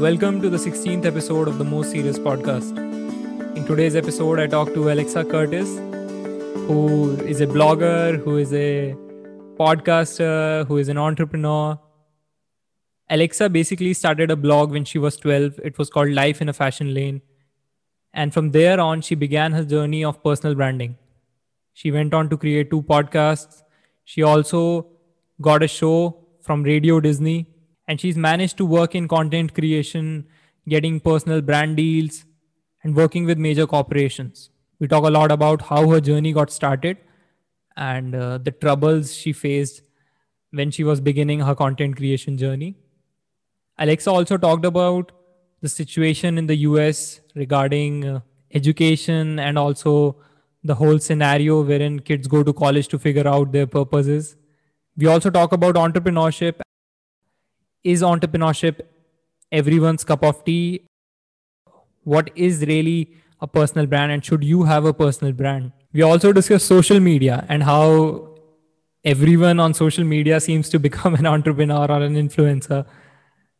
Welcome to the 16th episode of the Most Serious Podcast. In today's episode, I talk to Alexa Curtis, who is a blogger, who is a podcaster, who is an entrepreneur. Alexa basically started a blog when she was 12. It was called Life in a Fashion Lane. And from there on, she began her journey of personal branding. She went on to create two podcasts. She also got a show from Radio Disney and she's managed to work in content creation, getting personal brand deals, and working with major corporations. We talk a lot about how her journey got started and uh, the troubles she faced when she was beginning her content creation journey. Alexa also talked about the situation in the US regarding uh, education and also the whole scenario wherein kids go to college to figure out their purposes. We also talk about entrepreneurship is entrepreneurship everyone's cup of tea? What is really a personal brand and should you have a personal brand? We also discuss social media and how everyone on social media seems to become an entrepreneur or an influencer.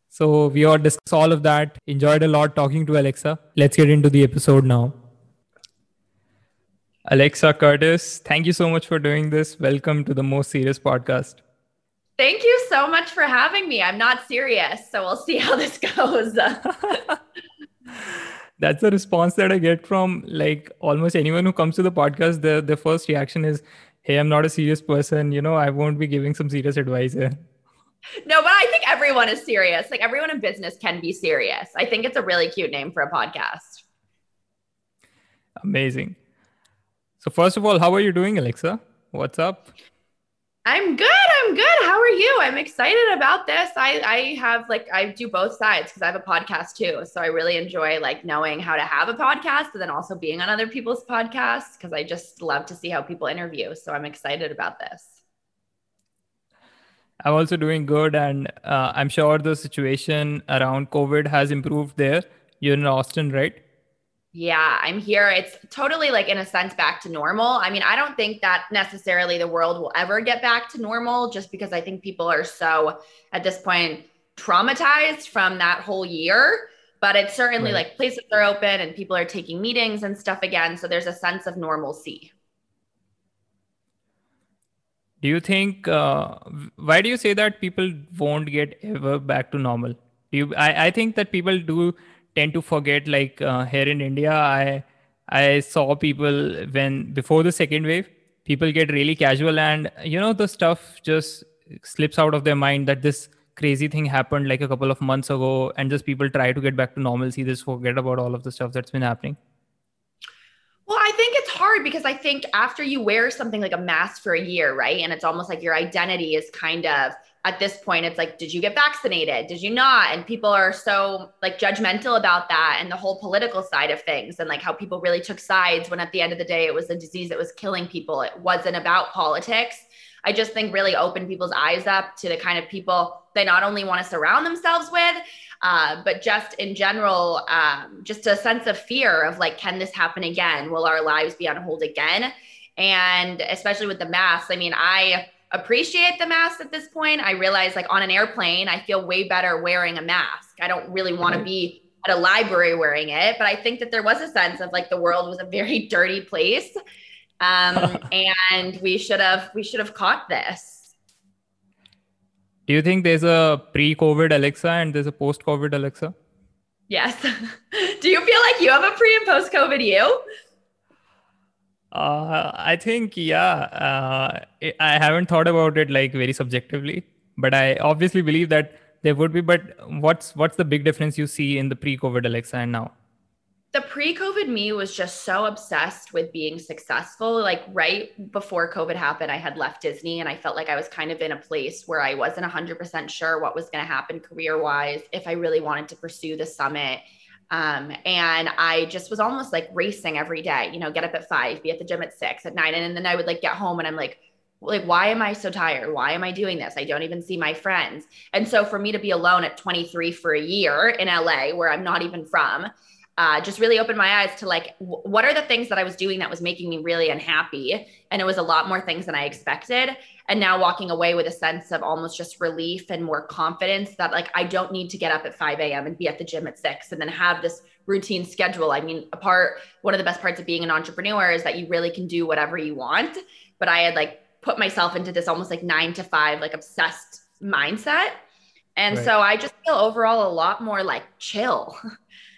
So we all discuss all of that. Enjoyed a lot talking to Alexa. Let's get into the episode now. Alexa Curtis, thank you so much for doing this. Welcome to the Most Serious Podcast. Thank you so much for having me. I'm not serious, so we'll see how this goes. That's the response that I get from like almost anyone who comes to the podcast. The the first reaction is, "Hey, I'm not a serious person. You know, I won't be giving some serious advice here." No, but I think everyone is serious. Like everyone in business can be serious. I think it's a really cute name for a podcast. Amazing. So first of all, how are you doing, Alexa? What's up? I'm good. I'm good. How are you? I'm excited about this. I I have like I do both sides because I have a podcast too. So I really enjoy like knowing how to have a podcast and then also being on other people's podcasts because I just love to see how people interview. So I'm excited about this. I'm also doing good, and uh, I'm sure the situation around COVID has improved there. You're in Austin, right? Yeah, I'm here. It's totally like in a sense back to normal. I mean, I don't think that necessarily the world will ever get back to normal just because I think people are so at this point traumatized from that whole year. But it's certainly right. like places are open and people are taking meetings and stuff again. So there's a sense of normalcy. Do you think, uh, why do you say that people won't get ever back to normal? Do you, I, I think that people do tend to forget like uh, here in india i i saw people when before the second wave people get really casual and you know the stuff just slips out of their mind that this crazy thing happened like a couple of months ago and just people try to get back to normalcy just forget about all of the stuff that's been happening well, I think it's hard because I think after you wear something like a mask for a year, right? And it's almost like your identity is kind of at this point it's like did you get vaccinated? Did you not? And people are so like judgmental about that and the whole political side of things and like how people really took sides when at the end of the day it was a disease that was killing people. It wasn't about politics. I just think really opened people's eyes up to the kind of people they not only want to surround themselves with uh, but just in general um, just a sense of fear of like can this happen again? Will our lives be on hold again? And especially with the masks i mean i appreciate the mask at this point. I realize like on an airplane, I feel way better wearing a mask. I don't really want to be at a library wearing it, but I think that there was a sense of like the world was a very dirty place. Um, and we should have we should have caught this. Do you think there's a pre-COVID Alexa and there's a post-COVID Alexa? Yes. Do you feel like you have a pre and post-COVID you? Uh, I think yeah. Uh, I haven't thought about it like very subjectively, but I obviously believe that there would be. But what's what's the big difference you see in the pre-COVID Alexa and now? The pre-COVID me was just so obsessed with being successful. Like right before COVID happened, I had left Disney and I felt like I was kind of in a place where I wasn't 100% sure what was going to happen career-wise if I really wanted to pursue the summit um, and I just was almost like racing every day, you know, get up at five, be at the gym at six, at nine. And then I would like get home and I'm like, like, why am I so tired? Why am I doing this? I don't even see my friends. And so for me to be alone at 23 for a year in LA, where I'm not even from, uh, just really opened my eyes to like w- what are the things that I was doing that was making me really unhappy, and it was a lot more things than I expected. And now walking away with a sense of almost just relief and more confidence that like I don't need to get up at 5 a.m. and be at the gym at six and then have this routine schedule. I mean, a part one of the best parts of being an entrepreneur is that you really can do whatever you want. But I had like put myself into this almost like nine to five, like obsessed mindset. And right. so I just feel overall a lot more like chill.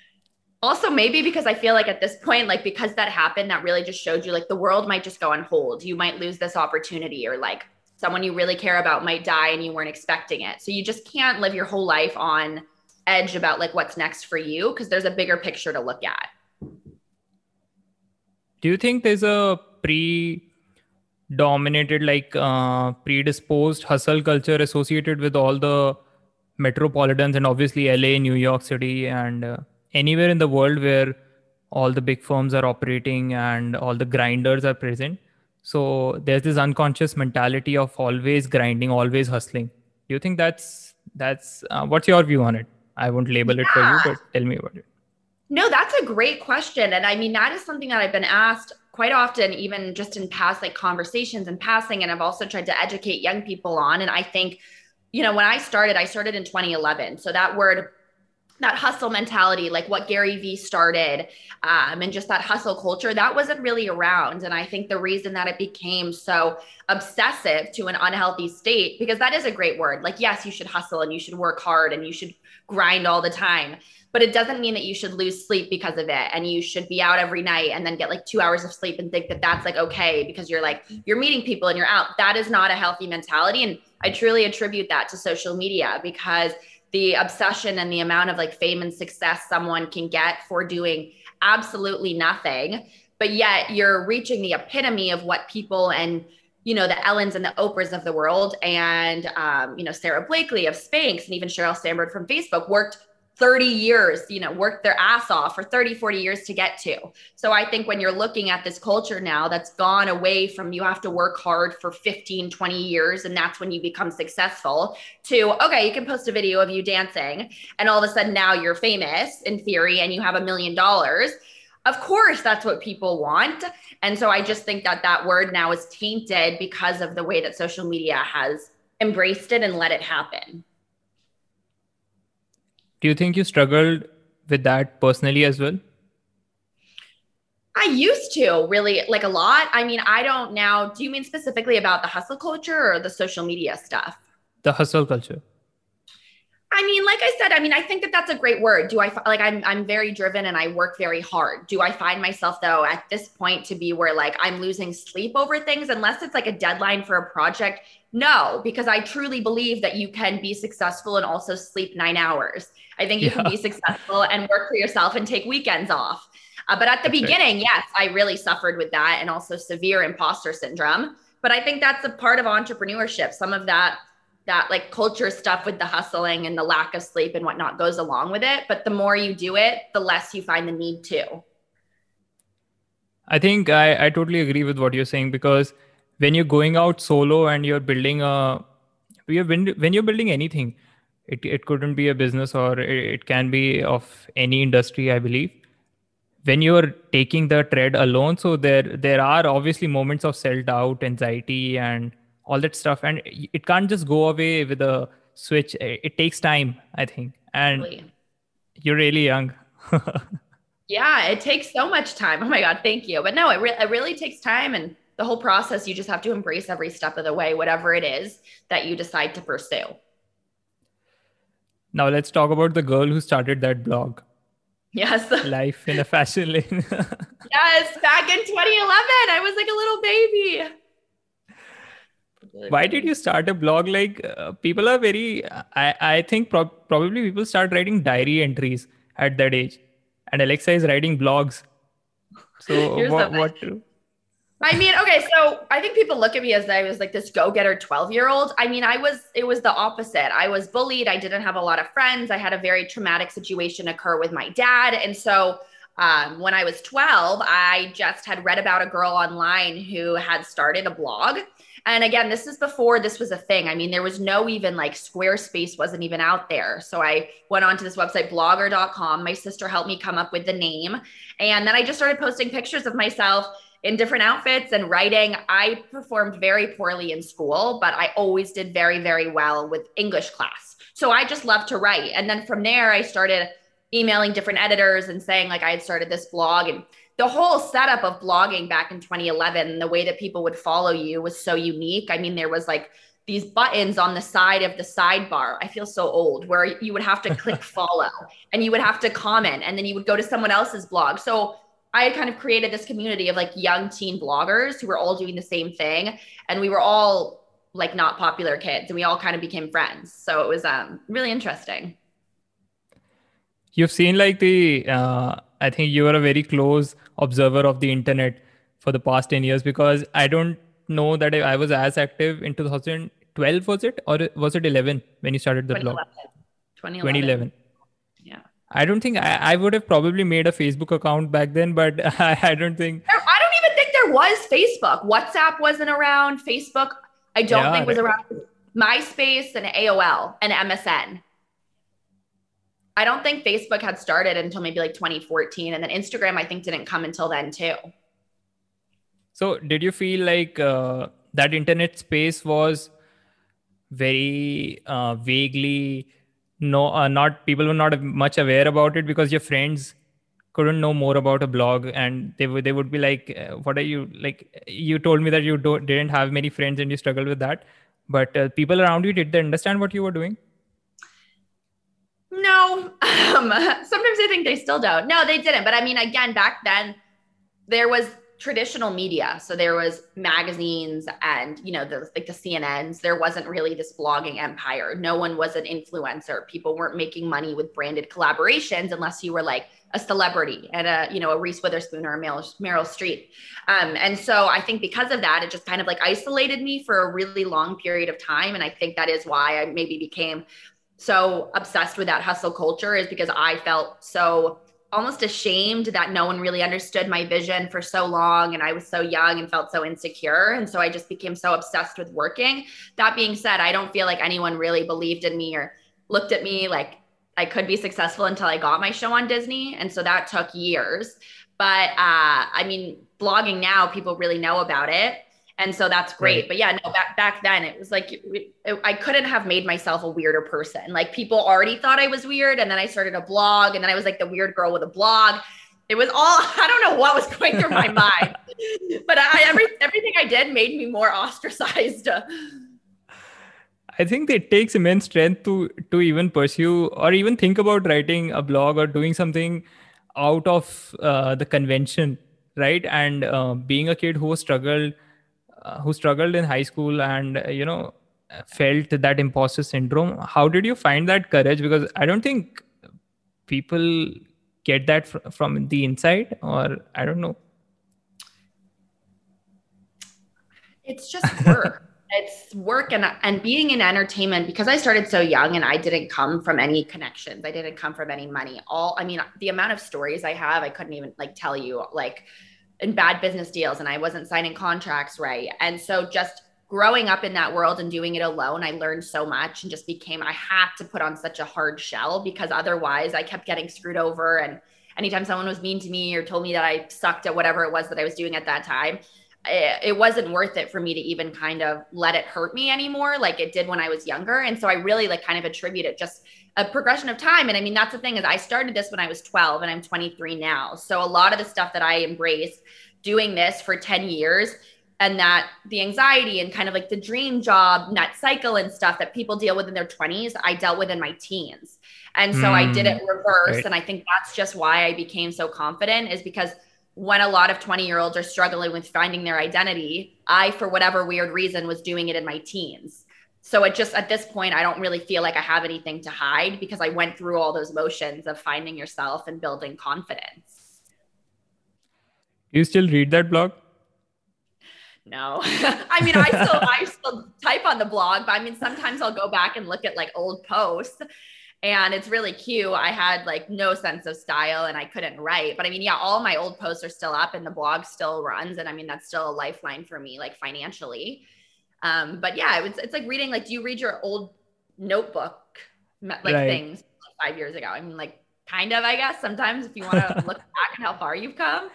also, maybe because I feel like at this point, like because that happened, that really just showed you like the world might just go on hold. You might lose this opportunity or like someone you really care about might die and you weren't expecting it. So you just can't live your whole life on edge about like what's next for you because there's a bigger picture to look at. Do you think there's a pre dominated like uh, predisposed hustle culture associated with all the metropolitans and obviously LA, New York City, and uh, anywhere in the world where all the big firms are operating and all the grinders are present. So there's this unconscious mentality of always grinding, always hustling. Do you think that's that's uh, what's your view on it? I won't label yeah. it for you, but tell me about it. No, that's a great question. And I mean, that is something that I've been asked quite often, even just in past like conversations and passing. And I've also tried to educate young people on. And I think, you know, when I started, I started in 2011. So that word that hustle mentality, like what Gary Vee started, um, and just that hustle culture, that wasn't really around. And I think the reason that it became so obsessive to an unhealthy state, because that is a great word. Like, yes, you should hustle and you should work hard and you should grind all the time but it doesn't mean that you should lose sleep because of it and you should be out every night and then get like 2 hours of sleep and think that that's like okay because you're like you're meeting people and you're out that is not a healthy mentality and i truly attribute that to social media because the obsession and the amount of like fame and success someone can get for doing absolutely nothing but yet you're reaching the epitome of what people and you know, the Ellens and the Oprahs of the world, and um, you know, Sara Blakely of Spanx, and even Sheryl Sandberg from Facebook worked 30 years, you know, worked their ass off for 30, 40 years to get to. So I think when you're looking at this culture now that's gone away from you have to work hard for 15, 20 years, and that's when you become successful, to okay, you can post a video of you dancing, and all of a sudden now you're famous in theory and you have a million dollars. Of course that's what people want. And so i just think that that word now is tainted because of the way that social media has embraced it and let it happen do you think you struggled with that personally as well I used to really like a lot. I mean, I don't now. Do you mean specifically about the hustle culture or the social media stuff? The hustle culture. I mean, like I said, I mean, I think that that's a great word. Do I like I'm I'm very driven and I work very hard. Do I find myself though at this point to be where like I'm losing sleep over things unless it's like a deadline for a project? No, because I truly believe that you can be successful and also sleep 9 hours. I think you yeah. can be successful and work for yourself and take weekends off. Uh, but at the that's beginning, yes, I really suffered with that and also severe imposter syndrome. But I think that's a part of entrepreneurship. Some of that that like culture stuff with the hustling and the lack of sleep and whatnot goes along with it. But the more you do it, the less you find the need to. I think I, I totally agree with what you're saying because when you're going out solo and you're building a when you're building anything, it, it couldn't be a business or it can be of any industry, I believe. When you're taking the tread alone, so there there are obviously moments of self doubt, anxiety, and all that stuff. And it can't just go away with a switch. It takes time i think. And really? you're really young. Yeah it takes so much time. Oh my god thank you. But no it, re- it really takes time. And the whole process you just have to embrace every step of the way whatever it is that you decide to pursue now let's talk about the girl who started that blog. Yes. Life in a fashion lane. yes, back in 2011, I was like a little baby. Why did you start a blog? Like uh, people are very i i think pro- probably people start writing diary entries at that age. And alexa is writing blogs. So what what I mean, okay, so I think people look at me as I was like this go-getter 12-year-old. I mean, I was it was the opposite. I was bullied. I didn't have a lot of friends. I had a very traumatic situation occur with my dad. And so um, when I was 12, I just had read about a girl online who had started a blog And again, this is before this was a thing. I mean, there was no even like Squarespace wasn't even out there. So I went onto this website, blogger.com. My sister helped me come up with the name. And then I just started posting pictures of myself in different outfits and writing. I performed very poorly in school, but I always did very, very well with English class. So I just loved to write. And then from there, I started emailing different editors and saying, like, I had started this blog and the whole setup of blogging back in 2011, the way that people would follow you was so unique. I mean, there was like these buttons on the side of the sidebar. I feel so old where you would have to click follow and you would have to comment and then you would go to someone else's blog. So I had kind of created this community of like young teen bloggers who were all doing the same thing. And we were all like not popular kids and we all kind of became friends. So it was um, really interesting. You've seen like the, uh, I think you were a very close observer of the internet for the past 10 years because I don't know that I was as active in 2012, was it? Or was it 11 when you started the 2011. blog? 2011. 2011. I don't think I, I would have probably made a Facebook account back then, but I, I don't think. I don't even think there was Facebook. WhatsApp wasn't around. Facebook, I don't yeah, think was around. MySpace and AOL and MSN. I don't think Facebook had started until maybe like 2014. And then Instagram, I think, didn't come until then too. So, did you feel like uh, that internet space was very uh, vaguely no, uh, not people were not much aware about it because your friends couldn't know more about a blog and they would they would be like uh, what are you like you told me that you don't didn't have many friends and you struggled with that but uh, people around you did they understand what you were doing no. Um, sometimes I think they still don't. No, they didn't. But I mean, again, back then there was traditional media. So there was magazines and, you know, the like the CNNs. There wasn't really this blogging empire. No one was an influencer. People weren't making money with branded collaborations unless you were like a celebrity and a, you know, a Reese Witherspoon or a Meryl, Meryl Streep. Um, and so I think because of that, it just kind of like isolated me for a really long period of time. And I think that is why I maybe became so obsessed with that hustle culture is because I felt so almost ashamed that no one really understood my vision for so long and I was so young and felt so insecure and so I just became so obsessed with working. That being said, I don't feel like anyone really believed in me or looked at me like I could be successful until I got my show on Disney and so that took years. But uh I mean blogging now people really know about it and so that's great. Right. but yeah no back back then it was like it, it, i couldn't have made myself a weirder person. Like people already thought i was weird and then i started a blog and then i was like the weird girl with a blog. It was all i don't know what was going through my mind. But i every, everything i did made me more ostracized. I think it takes immense strength to to even pursue or even think about writing a blog or doing something out of uh, the convention, right? And uh, being a kid who struggled uh, who struggled in high school and uh, you know felt that imposter syndrome how did you find that courage because i don't think people get that fr- from the inside or i don't know it's just work it's work and and being in entertainment because I started so young and I didn't come from any connections. I didn't come from any money. All I mean, the amount of stories I have, I couldn't even like tell you. Like in bad business deals and I wasn't signing contracts right. And so just growing up in that world and doing it alone, I learned so much and just became, I had to put on such a hard shell because otherwise I kept getting screwed over. And anytime someone was mean to me or told me that I sucked at whatever it was that I was doing at that time, it, wasn't worth it for me to even kind of let it hurt me anymore like it did when I was younger. And so I really like kind of attribute it just a progression of time. And I mean, that's the thing is I started this when I was 12 and I'm 23 now. So a lot of the stuff that I embraced doing this for 10 years and that the anxiety and kind of like the dream job, that cycle and stuff that people deal with in their 20s, I dealt with in my teens. And so mm, I did it mm, reverse. Right. And I think that's just why I became so confident is because when a lot of 20 year olds are struggling with finding their identity, I, for whatever weird reason, was doing it in my teens. So it just at this point, I don't really feel like I have anything to hide because I went through all those motions of finding yourself and building confidence. You still read that blog? No. I mean, I still I still type on the blog, but I mean sometimes I'll go back and look at like old posts and it's really cute. I had like no sense of style and I couldn't write. But I mean, yeah, all my old posts are still up and the blog still runs. And I mean, that's still a lifeline for me, like financially. Um, but yeah, it was, it's like reading, like, do you read your old notebook, like Right. things five years ago? I mean, like, kind of, I guess, sometimes if you want to look back at how far you've come.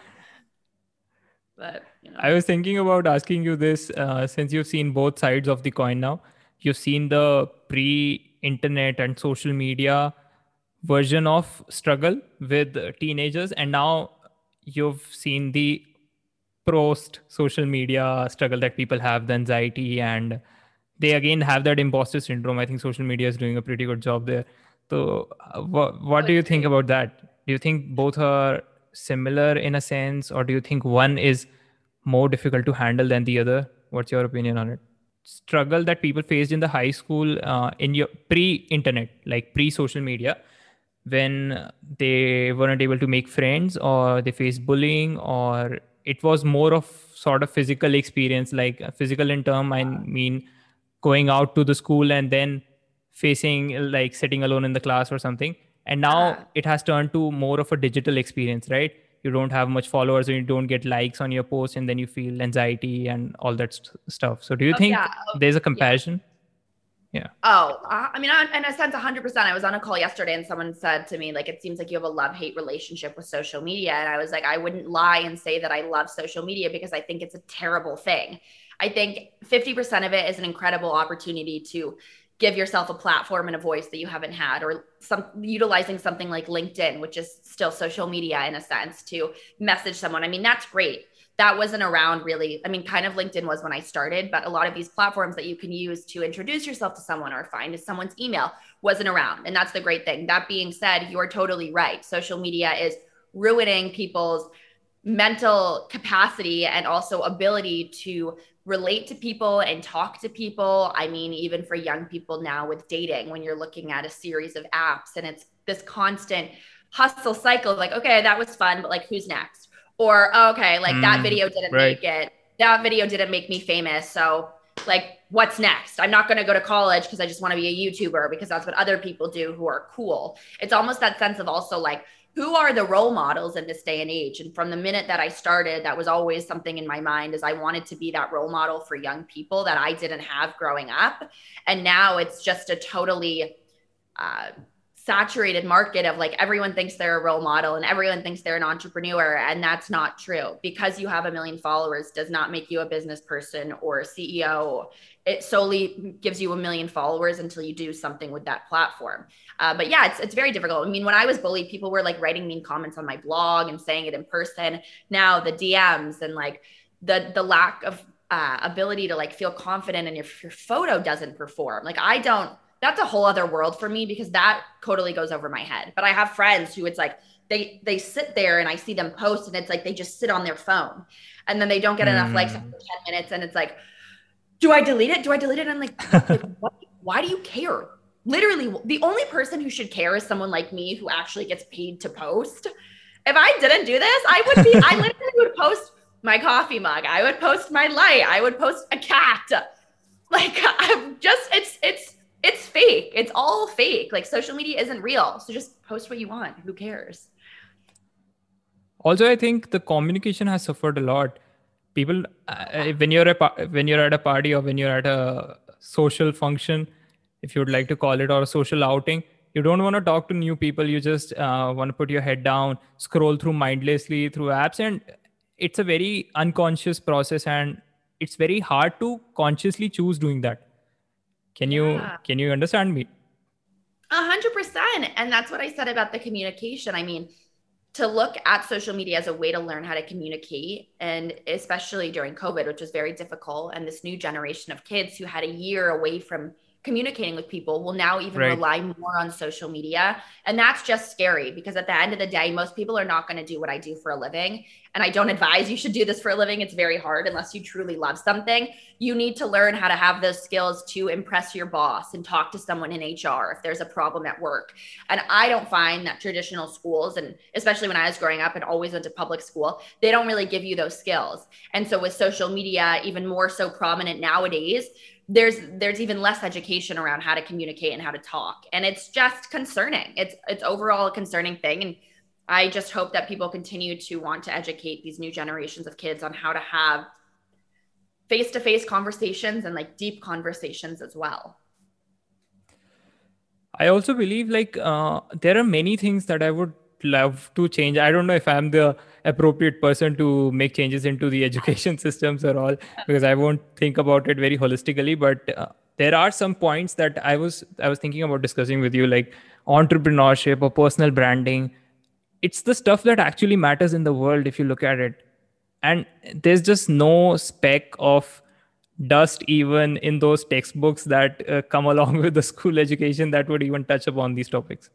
But, you know, I was thinking about asking you this uh, since you've seen both sides of the coin now. You've seen the pre internet and social media version of struggle with teenagers, and now you've seen the post social media struggle that people have, the anxiety, and they again have that imposter syndrome. I think social media is doing a pretty good job there. So, uh, what, what do you think about that? Do you think both are similar in a sense, or do you think one is more difficult to handle than the other? What's your opinion on it? Struggle that people faced in the high school uh, in your pre-internet, like pre-social media, when they weren't able to make friends or they faced bullying or it was more of sort of physical experience like uh, physical in term i mean going out to the school and then facing like sitting alone in the class or something and now Ah. it has turned to more of a digital experience right you don't have much followers and you don't get likes on your post and then you feel anxiety and all that st- stuff so do you Oh, think yeah. Oh, there's a comparison Oh, uh, I mean, I, in a sense, 100%. I was on a call yesterday and someone said to me, like, it seems like you have a love hate relationship with social media. And I was like, I wouldn't lie and say that I love social media because I think it's a terrible thing. I think 50% of it is an incredible opportunity to give yourself a platform and a voice that you haven't had, or some utilizing something like LinkedIn, which is still social media in a sense, to message someone. I mean, that's great that wasn't around really. I mean, kind of LinkedIn was when I started, but a lot of these platforms that you can use to introduce yourself to someone or find someone's email wasn't around. And that's the great thing. That being said, you're totally right. Social media is ruining people's mental capacity and also ability to relate to people and talk to people. I mean, even for young people now with dating, when you're looking at a series of apps and it's this constant hustle cycle like, okay, that was fun, but like, who's next? Or, oh, okay, like that Mm, video didn't right. make it. That video didn't make me famous. So, like, what's next? I'm not going to go to college because I just want to be a YouTuber because that's what other people do who are cool. It's almost that sense of also like, who are the role models in this day and age and from the minute that i started that was always something in my mind is i wanted to be that role model for young people that i didn't have growing up and now it's just a totally uh, saturated market of like everyone thinks they're a role model and everyone thinks they're an entrepreneur and that's not true because you have a million followers does not make you a business person or ceo it solely gives you a million followers until you do something with that platform uh, but yeah, it's, it's very difficult. I mean, when I was bullied, people were like writing mean comments on my blog and saying it in person. Now the DMs and like the the lack of uh, ability to like feel confident and if your photo doesn't perform, like I don't. That's a whole other world for me because that totally goes over my head. But I have friends who it's like they they sit there and I see them post and it's like they just sit on their phone and then they don't get enough likes Mm. after ten minutes and it's like, do I delete it? Do I delete it? And I'm like, like what? why do you care? literally the only person who should care is someone like me who actually gets paid to post. If I didn't do this, I would be, I literally would post my coffee mug. I would post my light. I would post a cat. Like I'm just, it's, it's, it's fake. It's all fake. Like social media isn't real. So just post what you want. Who cares? also i think the communication has suffered a lot people uh, when you're a when you're at a party or when you're at a social function if you would like to call it or a social outing you don't want to talk to new people you just uh, want to put your head down scroll through mindlessly through apps and it's a very unconscious process and it's very hard to consciously choose doing that can you Yeah. can you understand me A hundred percent. And that's what I said about the communication. I mean, to look at social media as a way to learn how to communicate, and especially during COVID, which was very difficult, and this new generation of kids who had a year away from communicating with people will now even Right. rely more on social media. And that's just scary because at the end of the day, most people are not going to do what I do for a living. And I don't advise you should do this for a living. It's very hard unless you truly love something. You need to learn how to have those skills to impress your boss and talk to someone in HR if there's a problem at work. And I don't find that traditional schools, and especially when I was growing up and always went to public school, they don't really give you those skills. And so with social media, even more so prominent nowadays, there's there's even less education around how to communicate and how to talk and it's just concerning it's it's overall a concerning thing and i just hope that people continue to want to educate these new generations of kids on how to have face to face conversations and like deep conversations as well. I also believe like uh, there are many things that I would love to change. I don't know if I'm the appropriate person to make changes into the education systems or all because I won't think about it very holistically. But uh, there are some points that I was I was thinking about discussing with you, like entrepreneurship or personal branding. It's the stuff that actually matters in the world if you look at it, and there's just no speck of dust even in those textbooks that uh, come along with the school education that would even touch upon these topics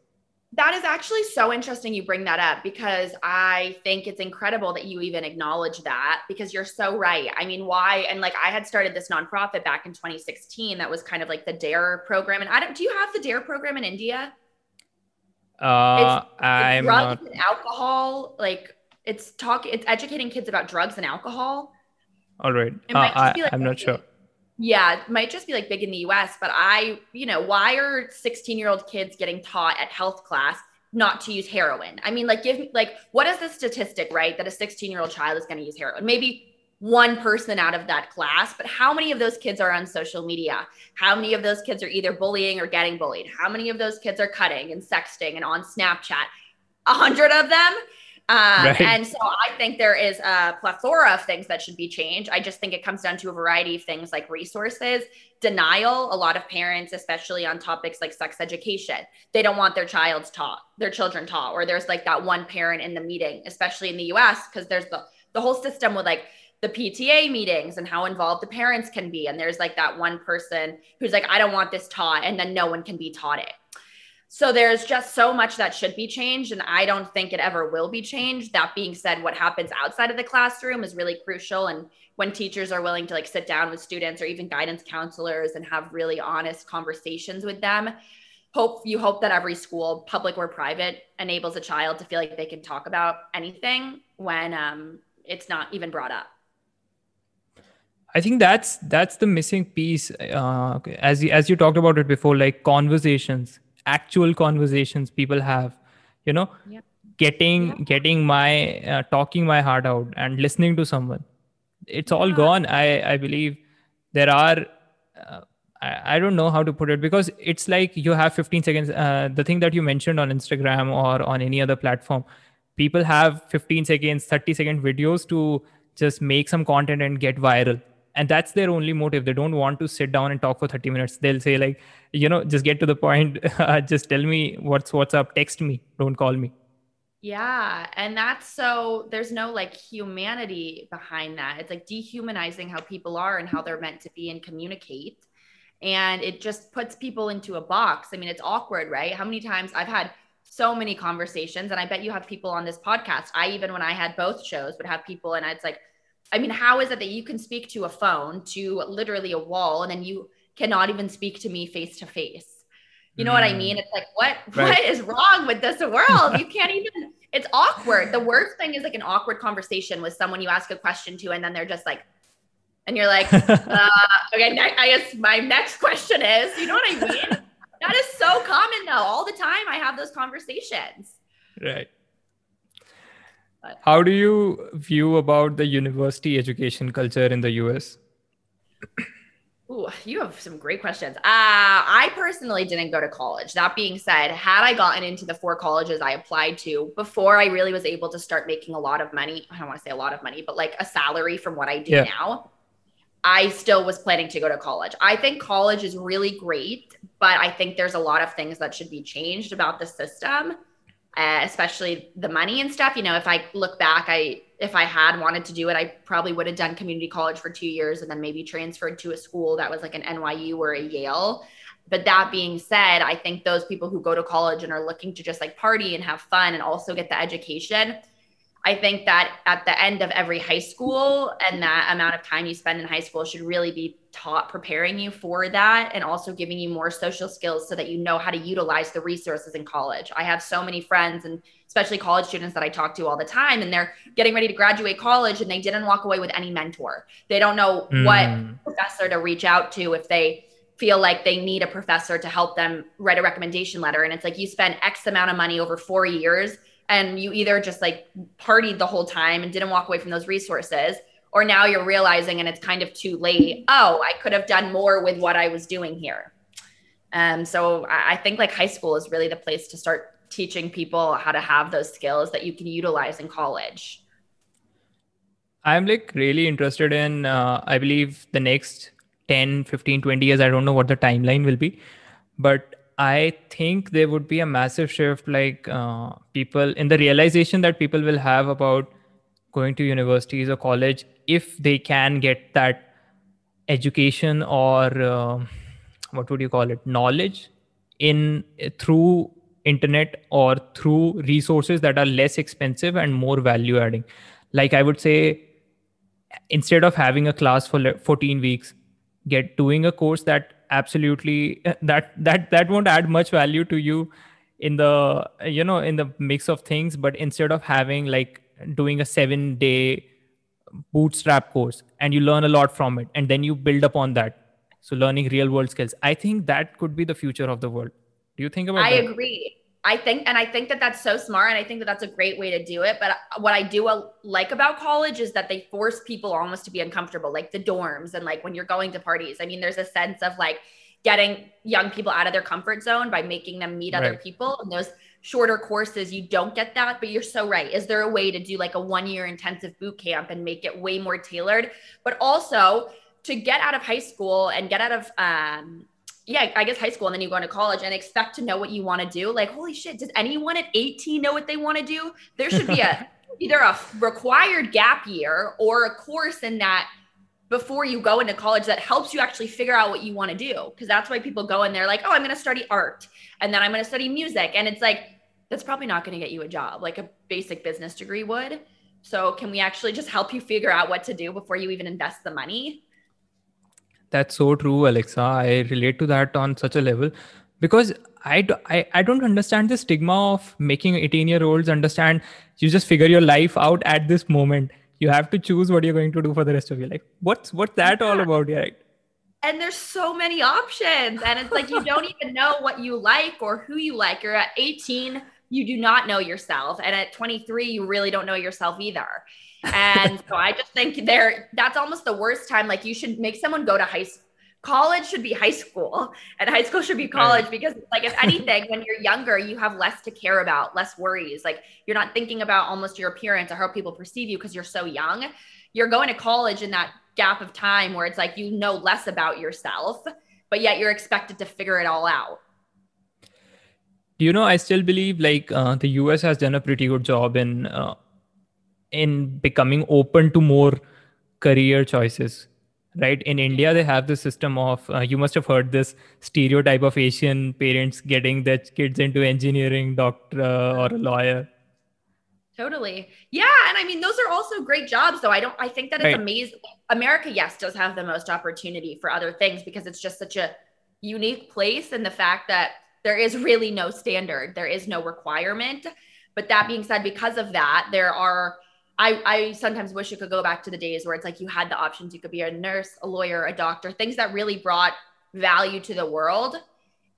that is actually so interesting you bring that up because I think it's incredible that you even acknowledge that because you're so right. I mean, why? And like I had started this nonprofit back in 2016 that was kind of like the DARE program. And I don't, do you have the DARE program in India? Uh, it's, it's I'm drugs not... and alcohol. Like it's talking, it's educating kids about drugs and alcohol. All right. Uh, I, like I'm not sure. Yeah, it might just be like big in the US, but I, you know, why are 16 year old kids getting taught at health class not to use heroin? I mean, like, give me, like, what is the statistic, right? That a 16 year old child is going to use heroin? Maybe one person out of that class, but how many of those kids are on social media? How many of those kids are either bullying or getting bullied? How many of those kids are cutting and sexting and on Snapchat? A hundred of them. Um, right. And so I think there is a plethora of things that should be changed. I just think it comes down to a variety of things like resources, denial. A lot of parents, especially on topics like sex education, they don't want their child's taught, their children taught, or there's like that one parent in the meeting, especially in the US, because there's the, the whole system with like the PTA meetings and how involved the parents can be. And there's like that one person who's like, I don't want this taught. And then no one can be taught it. So there's just so much that should be changed. And I don't think it ever will be changed. That being said, what happens outside of the classroom is really crucial. And when teachers are willing to like sit down with students or even guidance counselors and have really honest conversations with them, hope you hope that every school, public or private, enables a child to feel like they can talk about anything when um, it's not even brought up. I think that's that's the missing piece. Uh, as you, as you talked about it before, like conversations actual conversations people have you know yeah. getting yeah. getting my uh, talking my heart out and listening to someone it's all yeah. gone i i believe there are uh, I, I don't know how to put it because it's like you have 15 seconds uh, the thing that you mentioned on instagram or on any other platform people have 15 seconds 30 second videos to just make some content and get viral and that's their only motive they don't want to sit down and talk for 30 minutes they'll say like you know just get to the point uh, just tell me what's what's up text me don't call me. Yeah and that's so there's no like humanity behind that. It's like dehumanizing how people are and how they're meant to be and communicate and it just puts people into a box. I mean it's awkward right? How many times i've had so many conversations and i bet you have people on this podcast. I even when i had both shows would have people and it's like I mean, how is it that you can speak to a phone, to literally a wall, and then you cannot even speak to me face to face? You know mm. what I mean? It's like, what right. what is wrong with this world? you can't even. It's awkward. The worst thing is like an awkward conversation with someone you ask a question to, and then they're just like, and you're like, uh, okay, ne- I guess my next question is, you know what I mean? that is so common though. All the time, I have those conversations. Right. But How do you view about the university education culture in the US? Ooh, you have some great questions. Uh, I personally didn't go to college. That being said, had I gotten into the four colleges I applied to before I really was able to start making a lot of money, I don't want to say a lot of money, but like a salary from what I do yeah. now, I still was planning to go to college. I think college is really great, but I think there's a lot of things that should be changed about the system uh, especially the money and stuff. You know, if I look back, I if I had wanted to do it, I probably would have done community college for two years and then maybe transferred to a school that was like an NYU or a Yale. But that being said, I think those people who go to college and are looking to just like party and have fun and also get the education, I think that at the end of every high school and that amount of time you spend in high school should really be taught preparing you for that and also giving you more social skills so that you know how to utilize the resources in college. I have so many friends and especially college students that I talk to all the time and they're getting ready to graduate college and they didn't walk away with any mentor. They don't know mm. what professor to reach out to if they feel like they need a professor to help them write a recommendation letter and it's like you spend x amount of money over 4 years and you either just like partied the whole time and didn't walk away from those resources or now you're realizing and it's kind of too late oh i could have done more with what i was doing here. Um, so I, think like high school is really the place to start teaching people how to have those skills that you can utilize in college. I'm like really interested in uh, i believe the next 10 15 20 years i don't know what the timeline will be but I think there would be a massive shift, like uh, people in the realization that people will have about going to universities or college if they can get that education or uh, what would you call it, knowledge in through internet or through resources that are less expensive and more value adding. Like I would say, instead of having a class for 14 weeks, get doing a course that absolutely that that that won't add much value to you in the you know in the mix of things but instead of having like doing a 7 day bootstrap course and you learn a lot from it and then you build upon that so learning real world skills i think that could be the future of the world do you think about I that? agree. I think, and I think that that's so smart. And I think that that's a great way to do it. But what I do uh, like about college is that they force people almost to be uncomfortable, like the dorms and like when you're going to parties. I mean, there's a sense of like getting young people out of their comfort zone by making them meet other people. And those shorter courses, you don't get that. But you're so right. Is there a way to do like a one year intensive boot camp and make it way more tailored? But also, to get out of high school and get out of um, yeah, I guess high school and then you go into college and expect to know what you want to do. Like, holy shit, does anyone at 18 know what they want to do? There should be a either a required gap year or a course in that before you go into college that helps you actually figure out what you want to do. Cause that's why people go in there like, oh, I'm going to study art and then I'm going to study music. And it's like, that's probably not going to get you a job like a basic business degree would. So, can we actually just help you figure out what to do before you even invest the money? That's so true, Alexa. I relate to that on such a level because I, I, I don't understand the stigma of making 18 year olds understand you just figure your life out at this moment. You have to choose what you're going to do for the rest of your life. What's what's that yeah. all about? Right? And there's so many options. And it's like you don't even know what you like or who you like. You're at 18, you do not know yourself. And at 23, you really don't know yourself either. And so I just think there that's almost the worst time. Like you should make someone go to high school. College should be high school and high school should be college because like if anything, when you're younger, you have less to care about, less worries. Like you're not thinking about almost your appearance or how people perceive you because you're so young. You're going to college in that gap of time where it's like you know less about yourself, but yet you're expected to figure it all out you know i still believe like uh, the us has done a pretty good job in uh, in becoming open to more career choices right? In india they have the system of uh, you must have heard this stereotype of asian parents getting their kids into engineering doctor uh, or a lawyer. Totally. Yeah and i mean those are also great jobs though. I don't i think that it's right. amazing. America yes does have the most opportunity for other things because it's just such a unique place and the fact that there is really no standard. There is no requirement. But that being said because of that there are I, I sometimes wish it could go back to the days where it's like you had the options. You could be a nurse, a lawyer, a doctor, things that really brought value to the world.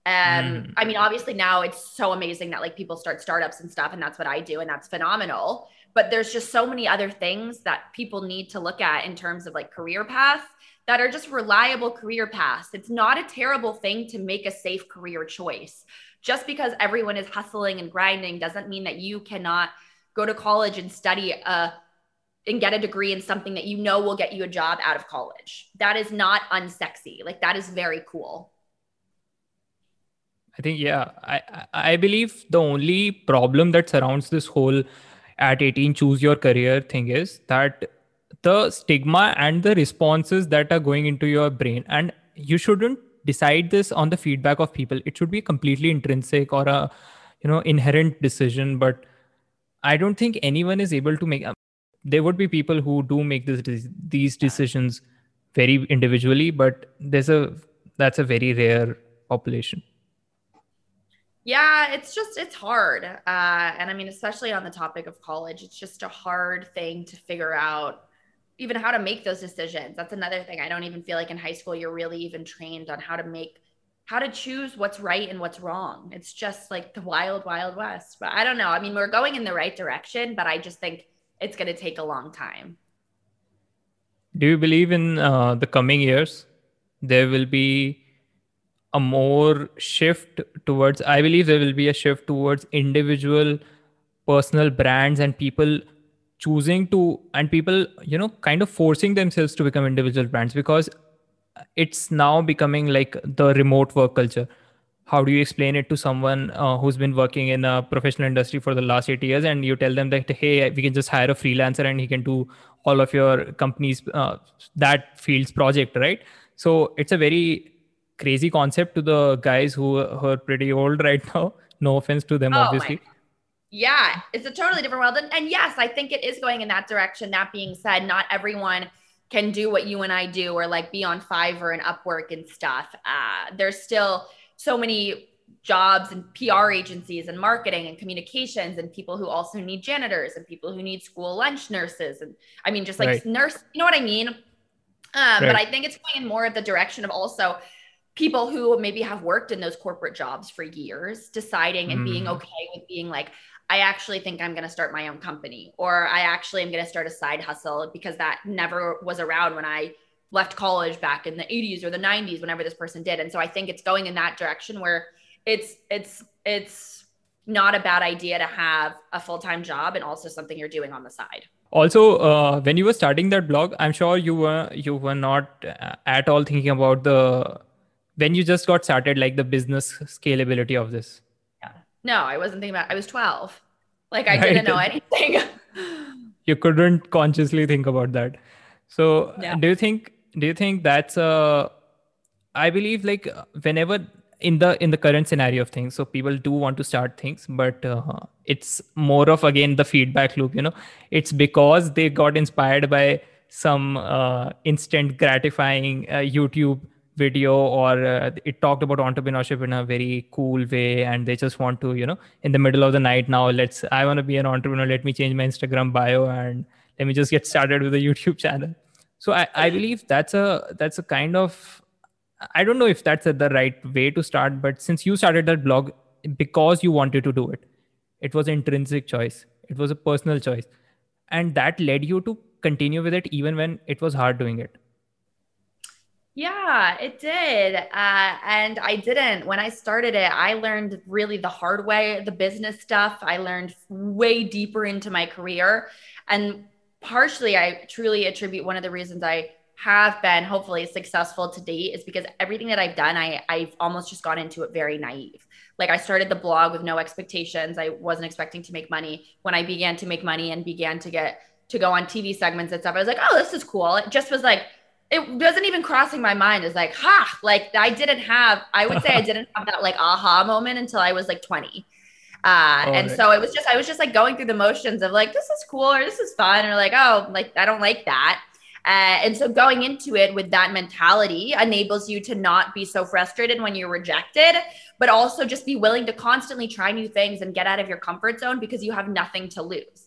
Um, mm. I mean, obviously now it's so amazing that like people start startups and stuff, and that's what I do, and that's phenomenal. But there's just so many other things that people need to look at in terms of like career paths that are just reliable career paths. It's not a terrible thing to make a safe career choice. Just because everyone is hustling and grinding doesn't mean that you cannot – go to college and study a and get a degree in something that you know will get you a job out of college. That is not unsexy. Like that is very cool. I think yeah, I I believe the only problem that surrounds this whole at 18 choose your career thing is that the stigma and the responses that are going into your brain and you shouldn't decide this on the feedback of people it should be completely intrinsic or a you know inherent decision but I don't think anyone is able to make. Um, there would be people who do make this these decisions very individually, but there's a that's a very rare population. Yeah, it's just it's hard, uh, and I mean, especially on the topic of college, it's just a hard thing to figure out even how to make those decisions. That's another thing. I don't even feel like in high school you're really even trained on how to make how to choose what's right and what's wrong. It's just like the wild, wild west. But I don't know. I mean, we're going in the right direction, but I just think it's going to take a long time. do you believe in uh, the coming years there will be a more shift towards i believe there will be a shift towards individual personal brands and people choosing to and people you know kind of forcing themselves to become individual brands because it's now becoming like the remote work culture. How do you explain it to someone uh, who's been working in a professional industry for the last eight years and you tell them that hey we can just hire a freelancer and he can do all of your company's uh, that field's project right? So it's a very crazy concept to the guys who, who are pretty old right now. No offense to them oh obviously. Yeah it's a totally different world. And, and yes i think it is going in that direction. That being said not everyone can do what you and i do or like be on fiverr and upwork and stuff uh, there's still so many jobs and PR agencies and marketing and communications and people who also need janitors and people who need school lunch nurses and I mean just like right. nurse you know what I mean um, right. but I think it's going in more of the direction of also people who maybe have worked in those corporate jobs for years deciding and mm. being okay with being like I actually think I'm going to start my own company or I actually am going to start a side hustle because that never was around when I left college back in the 80s or the 90s whenever this person did and so i think it's going in that direction where it's it's it's not a bad idea to have a full-time job and also something you're doing on the side also uh, when you were starting that blog i'm sure you were you were not uh, at all thinking about the when you just got started like the business scalability of this. No i wasn't thinking about i was 12 like i right. didn't know anything you couldn't consciously think about that so yeah. do you think do you think that's a i believe like whenever in the in the current scenario of things so people do want to start things but uh, it's more of again the feedback loop you know it's because they got inspired by some uh, instant gratifying uh, youtube video or uh, it talked about entrepreneurship in a very cool way and they just want to you know in the middle of the night now let's i want to be an entrepreneur let me change my instagram bio and let me just get started with a youtube channel so I, I believe that's a that's a kind of I don't know if that's a, the right way to start, but since you started that blog because you wanted to do it, it was an intrinsic choice. It was a personal choice. And that led you to continue with it even when it was hard doing it. Yeah, it did. Uh, and I didn't. When I started it, I learned really the hard way, the business stuff. I learned way deeper into my career. And partially I truly attribute one of the reasons I have been hopefully successful to date is because everything that I've done, I, I've almost just gone into it very naive. Like I started the blog with no expectations. I wasn't expecting to make money. When I began to make money and began to get to go on TV segments and stuff, I was like, oh, this is cool. It just was like, it wasn't even crossing my mind. It's like, ha, like I didn't have, I would say I didn't have that like aha moment until I was like 20. Uh, oh, and so it was just, I was just like going through the motions of like, this is cool or this is fun or like, oh, like I don't like that. Uh, and so going into it with that mentality enables you to not be so frustrated when you're rejected, but also just be willing to constantly try new things and get out of your comfort zone because you have nothing to lose.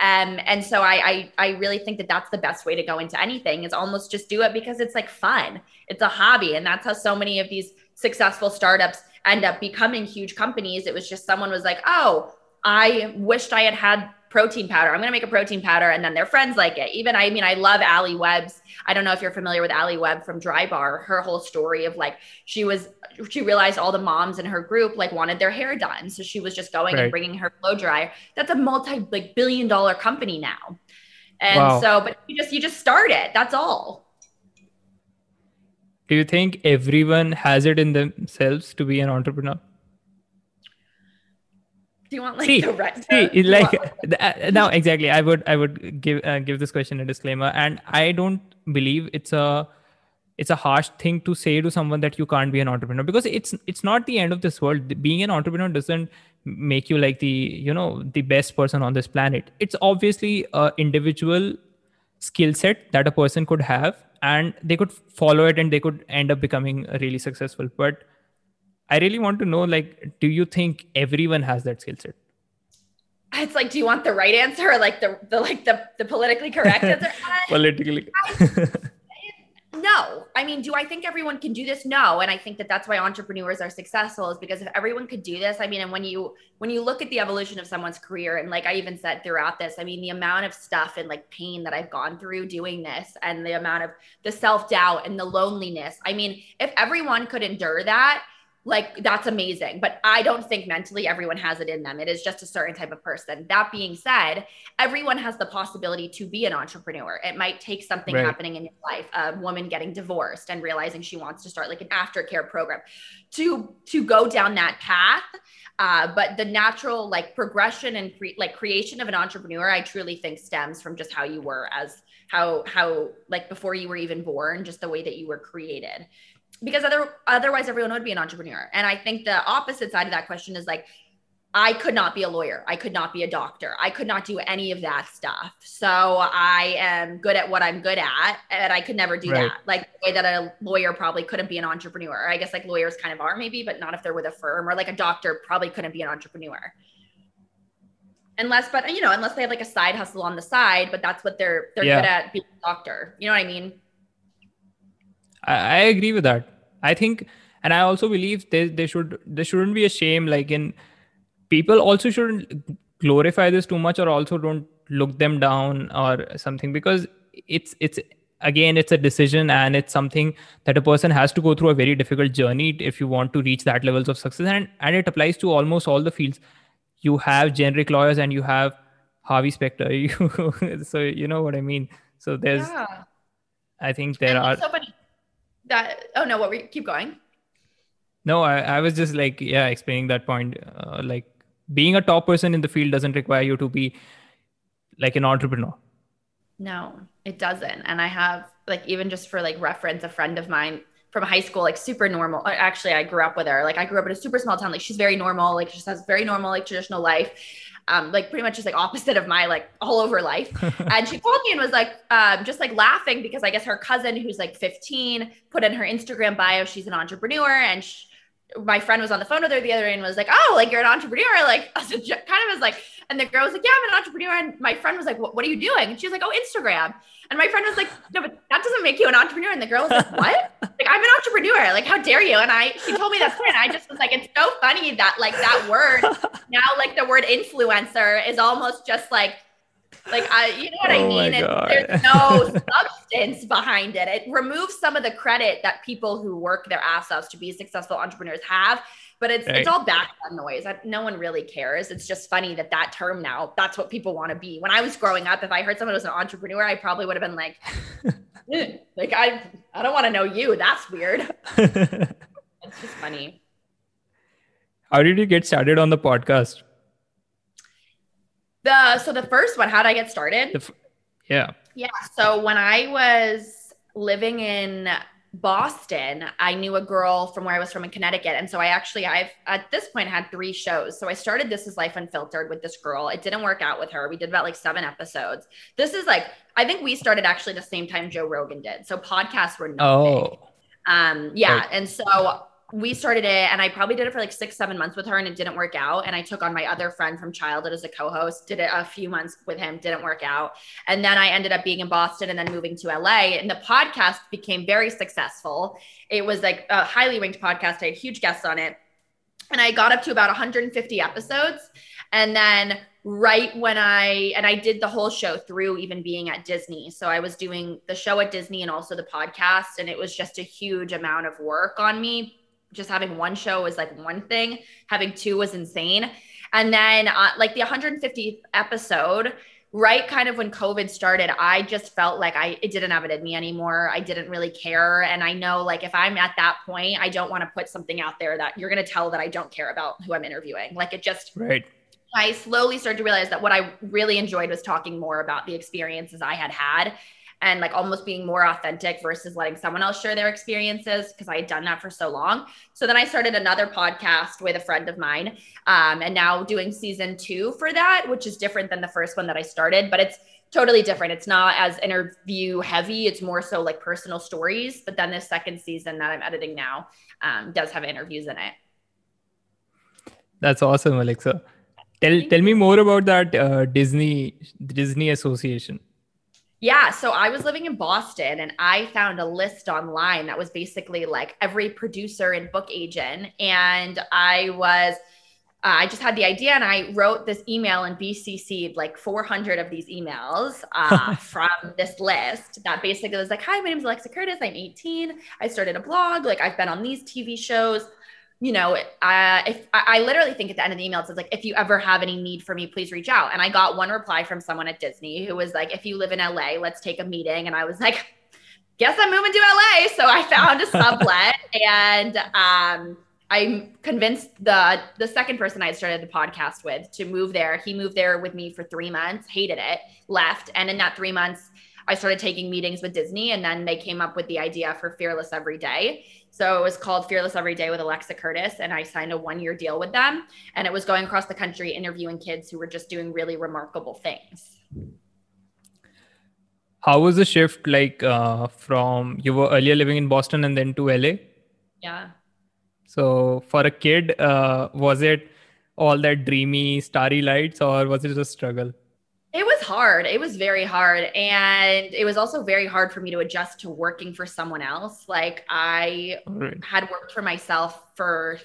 Um, and so I, I, I really think that that's the best way to go into anything is almost just do it because it's like fun. It's a hobby, and that's how so many of these successful startups end up becoming huge companies. It was just someone was like, oh, I wished I had had protein powder. I'm going to make a protein powder. And then their friends like it. Even, I mean, I love Alli Webb's. I don't know if you're familiar with Alli Webb from Drybar, her whole story of like, she was, she realized all the moms in her group like wanted their hair done. So she was just going right. and bringing her blow dryer. That's a multi like billion dollar company now. And wow. so, but you just, you just start it. That's all do you think everyone has it in themselves to be an entrepreneur do you want like see, the right see, like uh, now exactly i would i would give uh, give this question a disclaimer and i don't believe it's a it's a harsh thing to say to someone that you can't be an entrepreneur because it's it's not the end of this world. Being an entrepreneur doesn't make you like the you know the best person on this planet. It's obviously a individual skill set that a person could have and they could follow it and they could end up becoming really successful. But i really want to know like do you think everyone has that skill set it's like do you want the right answer or like the, the like the, the politically correct answer politically no I mean, do I think everyone can do this? No. And I think that that's why entrepreneurs are successful is because if everyone could do this, I mean, and when you when you look at the evolution of someone's career, and like I even said throughout this, I mean, the amount of stuff and like pain that I've gone through doing this, and the amount of the self doubt and the loneliness. I mean, if everyone could endure that, like that's amazing but i don't think mentally everyone has it in them. It is just a certain type of person. That being said everyone has the possibility to be an entrepreneur. It might take something right. happening in your life a woman getting divorced and realizing she wants to start like an aftercare program to to go down that path. Uh, but the natural like progression and cre- like creation of an entrepreneur i truly think stems from just how you were as how how like before you were even born just the way that you were created because other otherwise everyone would be an entrepreneur. And I think the opposite side of that question is like I could not be a lawyer. I could not be a doctor. I could not do any of that stuff. So I am good at what I'm good at, and I could never do right. that. Like the way that a lawyer probably couldn't be an entrepreneur. I guess like lawyers kind of are maybe, but not if they're with a firm, or like a doctor probably couldn't be an entrepreneur. Unless, but you know, unless they have like a side hustle on the side, but that's what they're they're yeah. good at being a doctor. You know what I mean? I, I agree with that. I think, and I also believe they they should there shouldn't be a shame. Like in people also shouldn't glorify this too much, or also don't look them down or something because it's it's again it's a decision and it's something that a person has to go through a very difficult journey if you want to reach that levels of success and and it applies to almost all the fields you have generic lawyers and you have harvey specter you, so you know what i mean so there's yeah. i think there and are so that oh no what we keep going. No I, I was just like yeah explaining that point uh, like being a top person in the field doesn't require you to be like an entrepreneur. No it doesn't. And i have like even just for like reference a friend of mine from high school like super normal actually i grew up with her. Like i grew up in a super small town. Like she's very normal like she just has very normal like traditional life um, like pretty much just like opposite of my like all over life. and she called me and was like, um, just like laughing because I guess her cousin, who's like 15, put in her Instagram bio, she's an entrepreneur. And she, my friend was on the phone with her the other day and was like, "Oh, like you're an entrepreneur." Like, kind of was like, and the girl was like, "Yeah, I'm an entrepreneur." And my friend was like, "What, what are you doing?" And she was like, "Oh, Instagram." And my friend was like, "No, but that doesn't make you an entrepreneur." And the girl was like, "What?" Like, I'm an entrepreneur. Like, how dare you? And I, she told me that story, and I just was like, "It's so funny that like that word now, like the word influencer is almost just like." Like I, you know what oh I mean? there's no substance behind it. It removes some of the credit that people who work their ass off to be successful entrepreneurs have but it's right. it's all background noise. No one really cares. It's just funny that that term now that's what people want to be. When I was growing up, if I heard someone was an entrepreneur, I probably would have been like, like I I don't want to know you. That's weird. it's just funny. How did you get started on the podcast? The so the first one, how did I get started? F- yeah. Yeah. So when I was living in Boston, I knew a girl from where I was from in Connecticut. And so I actually, I've at this point had three shows. So I started This Is Life Unfiltered with this girl. It didn't work out with her. We did about like seven episodes. This is like, I think we started actually the same time Joe Rogan did. So podcasts were not oh. Big. Um, yeah. Right. And so we started it and I probably did it for like six, seven months with her and it didn't work out. And I took on my other friend from childhood as a co-host, did it a few months with him, didn't work out. And then I ended up being in Boston and then moving to LA. And the podcast became very successful. It was like a highly ranked podcast. I had huge guests on it. And I got up to about 150 episodes. And then right when I and I did the whole show through even being at Disney. So I was doing the show at Disney and also the podcast and it was just a huge amount of work on me just having one show was like one thing, having two was insane. And then, uh, like the 150th episode, right kind of when COVID started, I just felt like I it didn't have it in me anymore. I didn't really care. And I know like if I'm at that point, I don't want to put something out there that you're gonna tell that I don't care about who I'm interviewing. Like it just right. I slowly started to realize that what I really enjoyed was talking more about the experiences I had had and like almost being more authentic versus letting someone else share their experiences because I had done that for so long. So then I started another podcast with a friend of mine um, and now doing season two for that, which is different than the first one that I started, but it's totally different. It's not as interview heavy. It's more so like personal stories. But then the second season that I'm editing now um, does have interviews in it. That's awesome, Alexa. Tell tell me more about that uh, Disney Disney Association. Yeah. So I was living in Boston and I found a list online that was basically like every producer and book agent. And I was, uh, I just had the idea and I wrote this email and BCC'd like 400 of these emails uh, from this list that basically was like, Hi, my name is Alexa Curtis. I'm 18. I started a blog. Like, I've been on these TV shows you know, uh, if I, I, literally think at the end of the email, it says like, if you ever have any need for me, please reach out. And I got one reply from someone at Disney who was like, if you live in LA, let's take a meeting. And I was like, guess I'm moving to LA. So I found a sublet and um, I convinced the the second person I started the podcast with to move there. He moved there with me for three months, hated it, left. And in that three months, I started taking meetings with Disney, and then they came up with the idea for Fearless Every Day. So it was called Fearless Every Day with Alexa Curtis, and I signed a one year deal with them. And it was going across the country interviewing kids who were just doing really remarkable things. How was the shift like uh, from you were earlier living in Boston and then to LA? Yeah. So for a kid, uh, was it all that dreamy, starry lights, or was it just a struggle? Hard. It was very hard. And it was also very hard for me to adjust to working for someone else. Like I right. had worked for myself for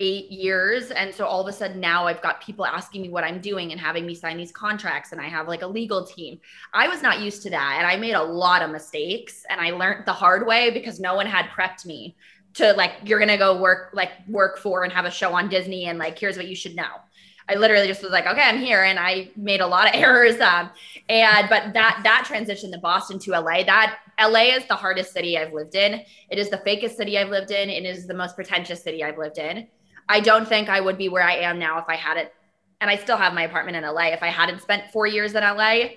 eight years. And so all of a sudden now I've got people asking me what I'm doing and having me sign these contracts. And I have like a legal team. I was not used to that. And I made a lot of mistakes and I learned the hard way because no one had prepped me to like, you're going to go work, like work for and have a show on Disney. And like, here's what you should know. I literally just was like, okay, I'm here, and I made a lot of errors. Um, and but that that transition to Boston to LA, that LA is the hardest city I've lived in. It is the fakest city I've lived in. It is the most pretentious city I've lived in. I don't think I would be where I am now if I hadn't, and I still have my apartment in LA. If I hadn't spent four years in LA,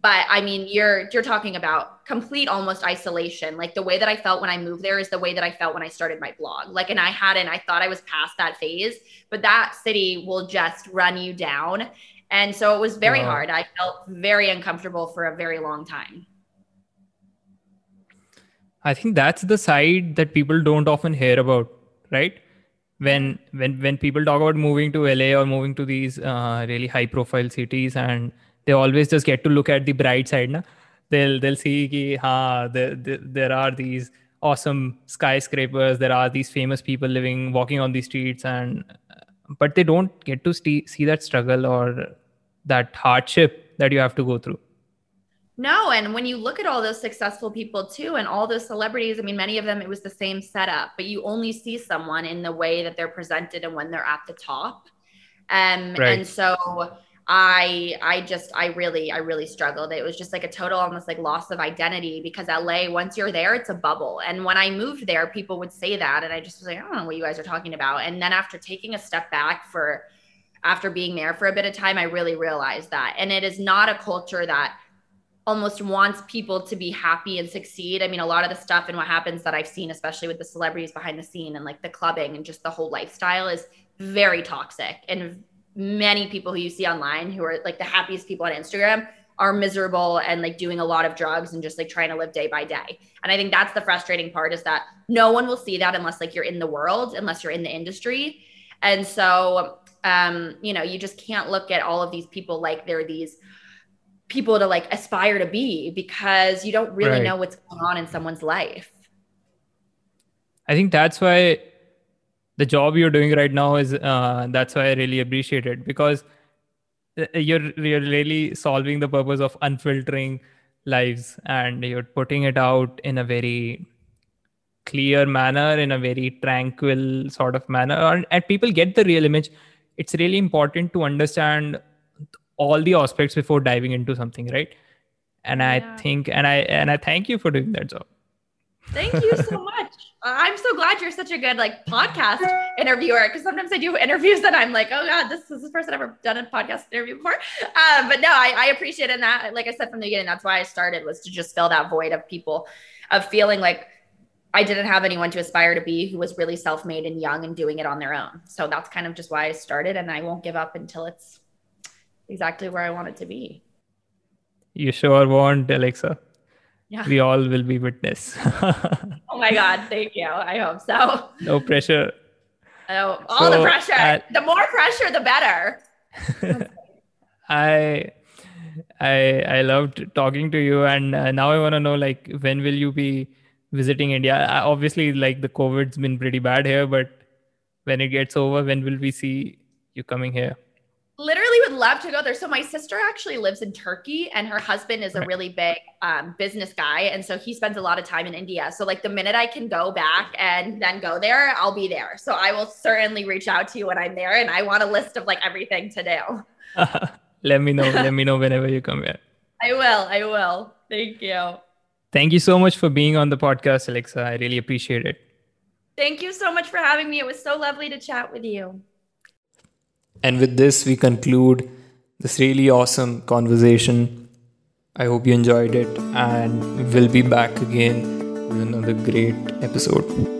but i mean you're you're talking about complete almost isolation. Like the way that i felt when i moved there is the way that i felt when i started my blog. Like and i hadn't i thought i was past that phase but that city will just run you down. And so it was very wow. hard. I felt very uncomfortable for a very long time. I think that's the side that people don't often hear about right? When when when people talk about moving to la or moving to these uh, really high profile cities and they always just get to look at the bright side na? they'll they'll see ki, ha, there, there, there are these awesome skyscrapers there are these famous people living walking on the streets and but they don't get to see, see that struggle or that hardship that you have to go through no, and when you look at all those successful people too, and all those celebrities, I mean, many of them, it was the same setup, but you only see someone in the way that they're presented and when they're at the top. Um, right. And so I I just I really I really struggled. It was just like a total almost like loss of identity because LA once you're there it's a bubble. And when I moved there people would say that and I just was like I don't know what you guys are talking about. And then after taking a step back for after being there for a bit of time I really realized that. And it is not a culture that almost wants people to be happy and succeed. I mean, a lot of the stuff and what happens that I've seen, especially with the celebrities behind the scene and like the clubbing and just the whole lifestyle, is very toxic and many people who you see online who are like the happiest people on Instagram are miserable and like doing a lot of drugs and just like trying to live day by day. And I think that's the frustrating part is that no one will see that unless like you're in the world, unless you're in the industry. And so um, you know, you just can't look at all of these people like they're these people to like aspire to be because you don't really right. know what's going on in someone's life. I think that's why the job you're doing right now is uh, that's why I really appreciate it. Because uh, you're you're really solving the purpose of unfiltering lives and you're putting it out in a very clear manner in a very tranquil sort of manner. And people get the real image. It's really important to understand all the aspects before diving into something right? And yeah. i think and i and i thank you for doing that job thank you so much I'm so glad you're such a good like podcast interviewer because sometimes I do interviews and I'm like, oh god, this is the first I've ever done a podcast interview before. Um, but no, I, I appreciate it. And that, like I said from the beginning, that's why I started was to just fill that void of people, of feeling like I didn't have anyone to aspire to be who was really self-made and young and doing it on their own. So that's kind of just why I started, and I won't give up until it's exactly where I want it to be. You sure won't, Alexa yeah. we all will be witness. oh my God. Thank you. I hope so. No pressure. Oh, all so the pressure. At, the more pressure, the better. I I I loved talking to you, and uh, now I want to know like when will you be visiting India? Uh, obviously, like the COVID's been pretty bad here, but when it gets over, when will we see you coming here? Literally would love to go there. So my sister actually lives in Turkey and her husband is a really big um, business guy. And so he spends a lot of time in India. So like the minute I can go back and then go there, I'll be there. So I will certainly reach out to you when I'm there. And I want a list of like everything to do. Let me know. Let me know whenever you come here. I will. I will. Thank you. Thank you so much for being on the podcast, Alexa. I really appreciate it. Thank you so much for having me. It was so lovely to chat with you. And with this, we conclude this really awesome conversation. I hope you enjoyed it, and we'll be back again with another great episode.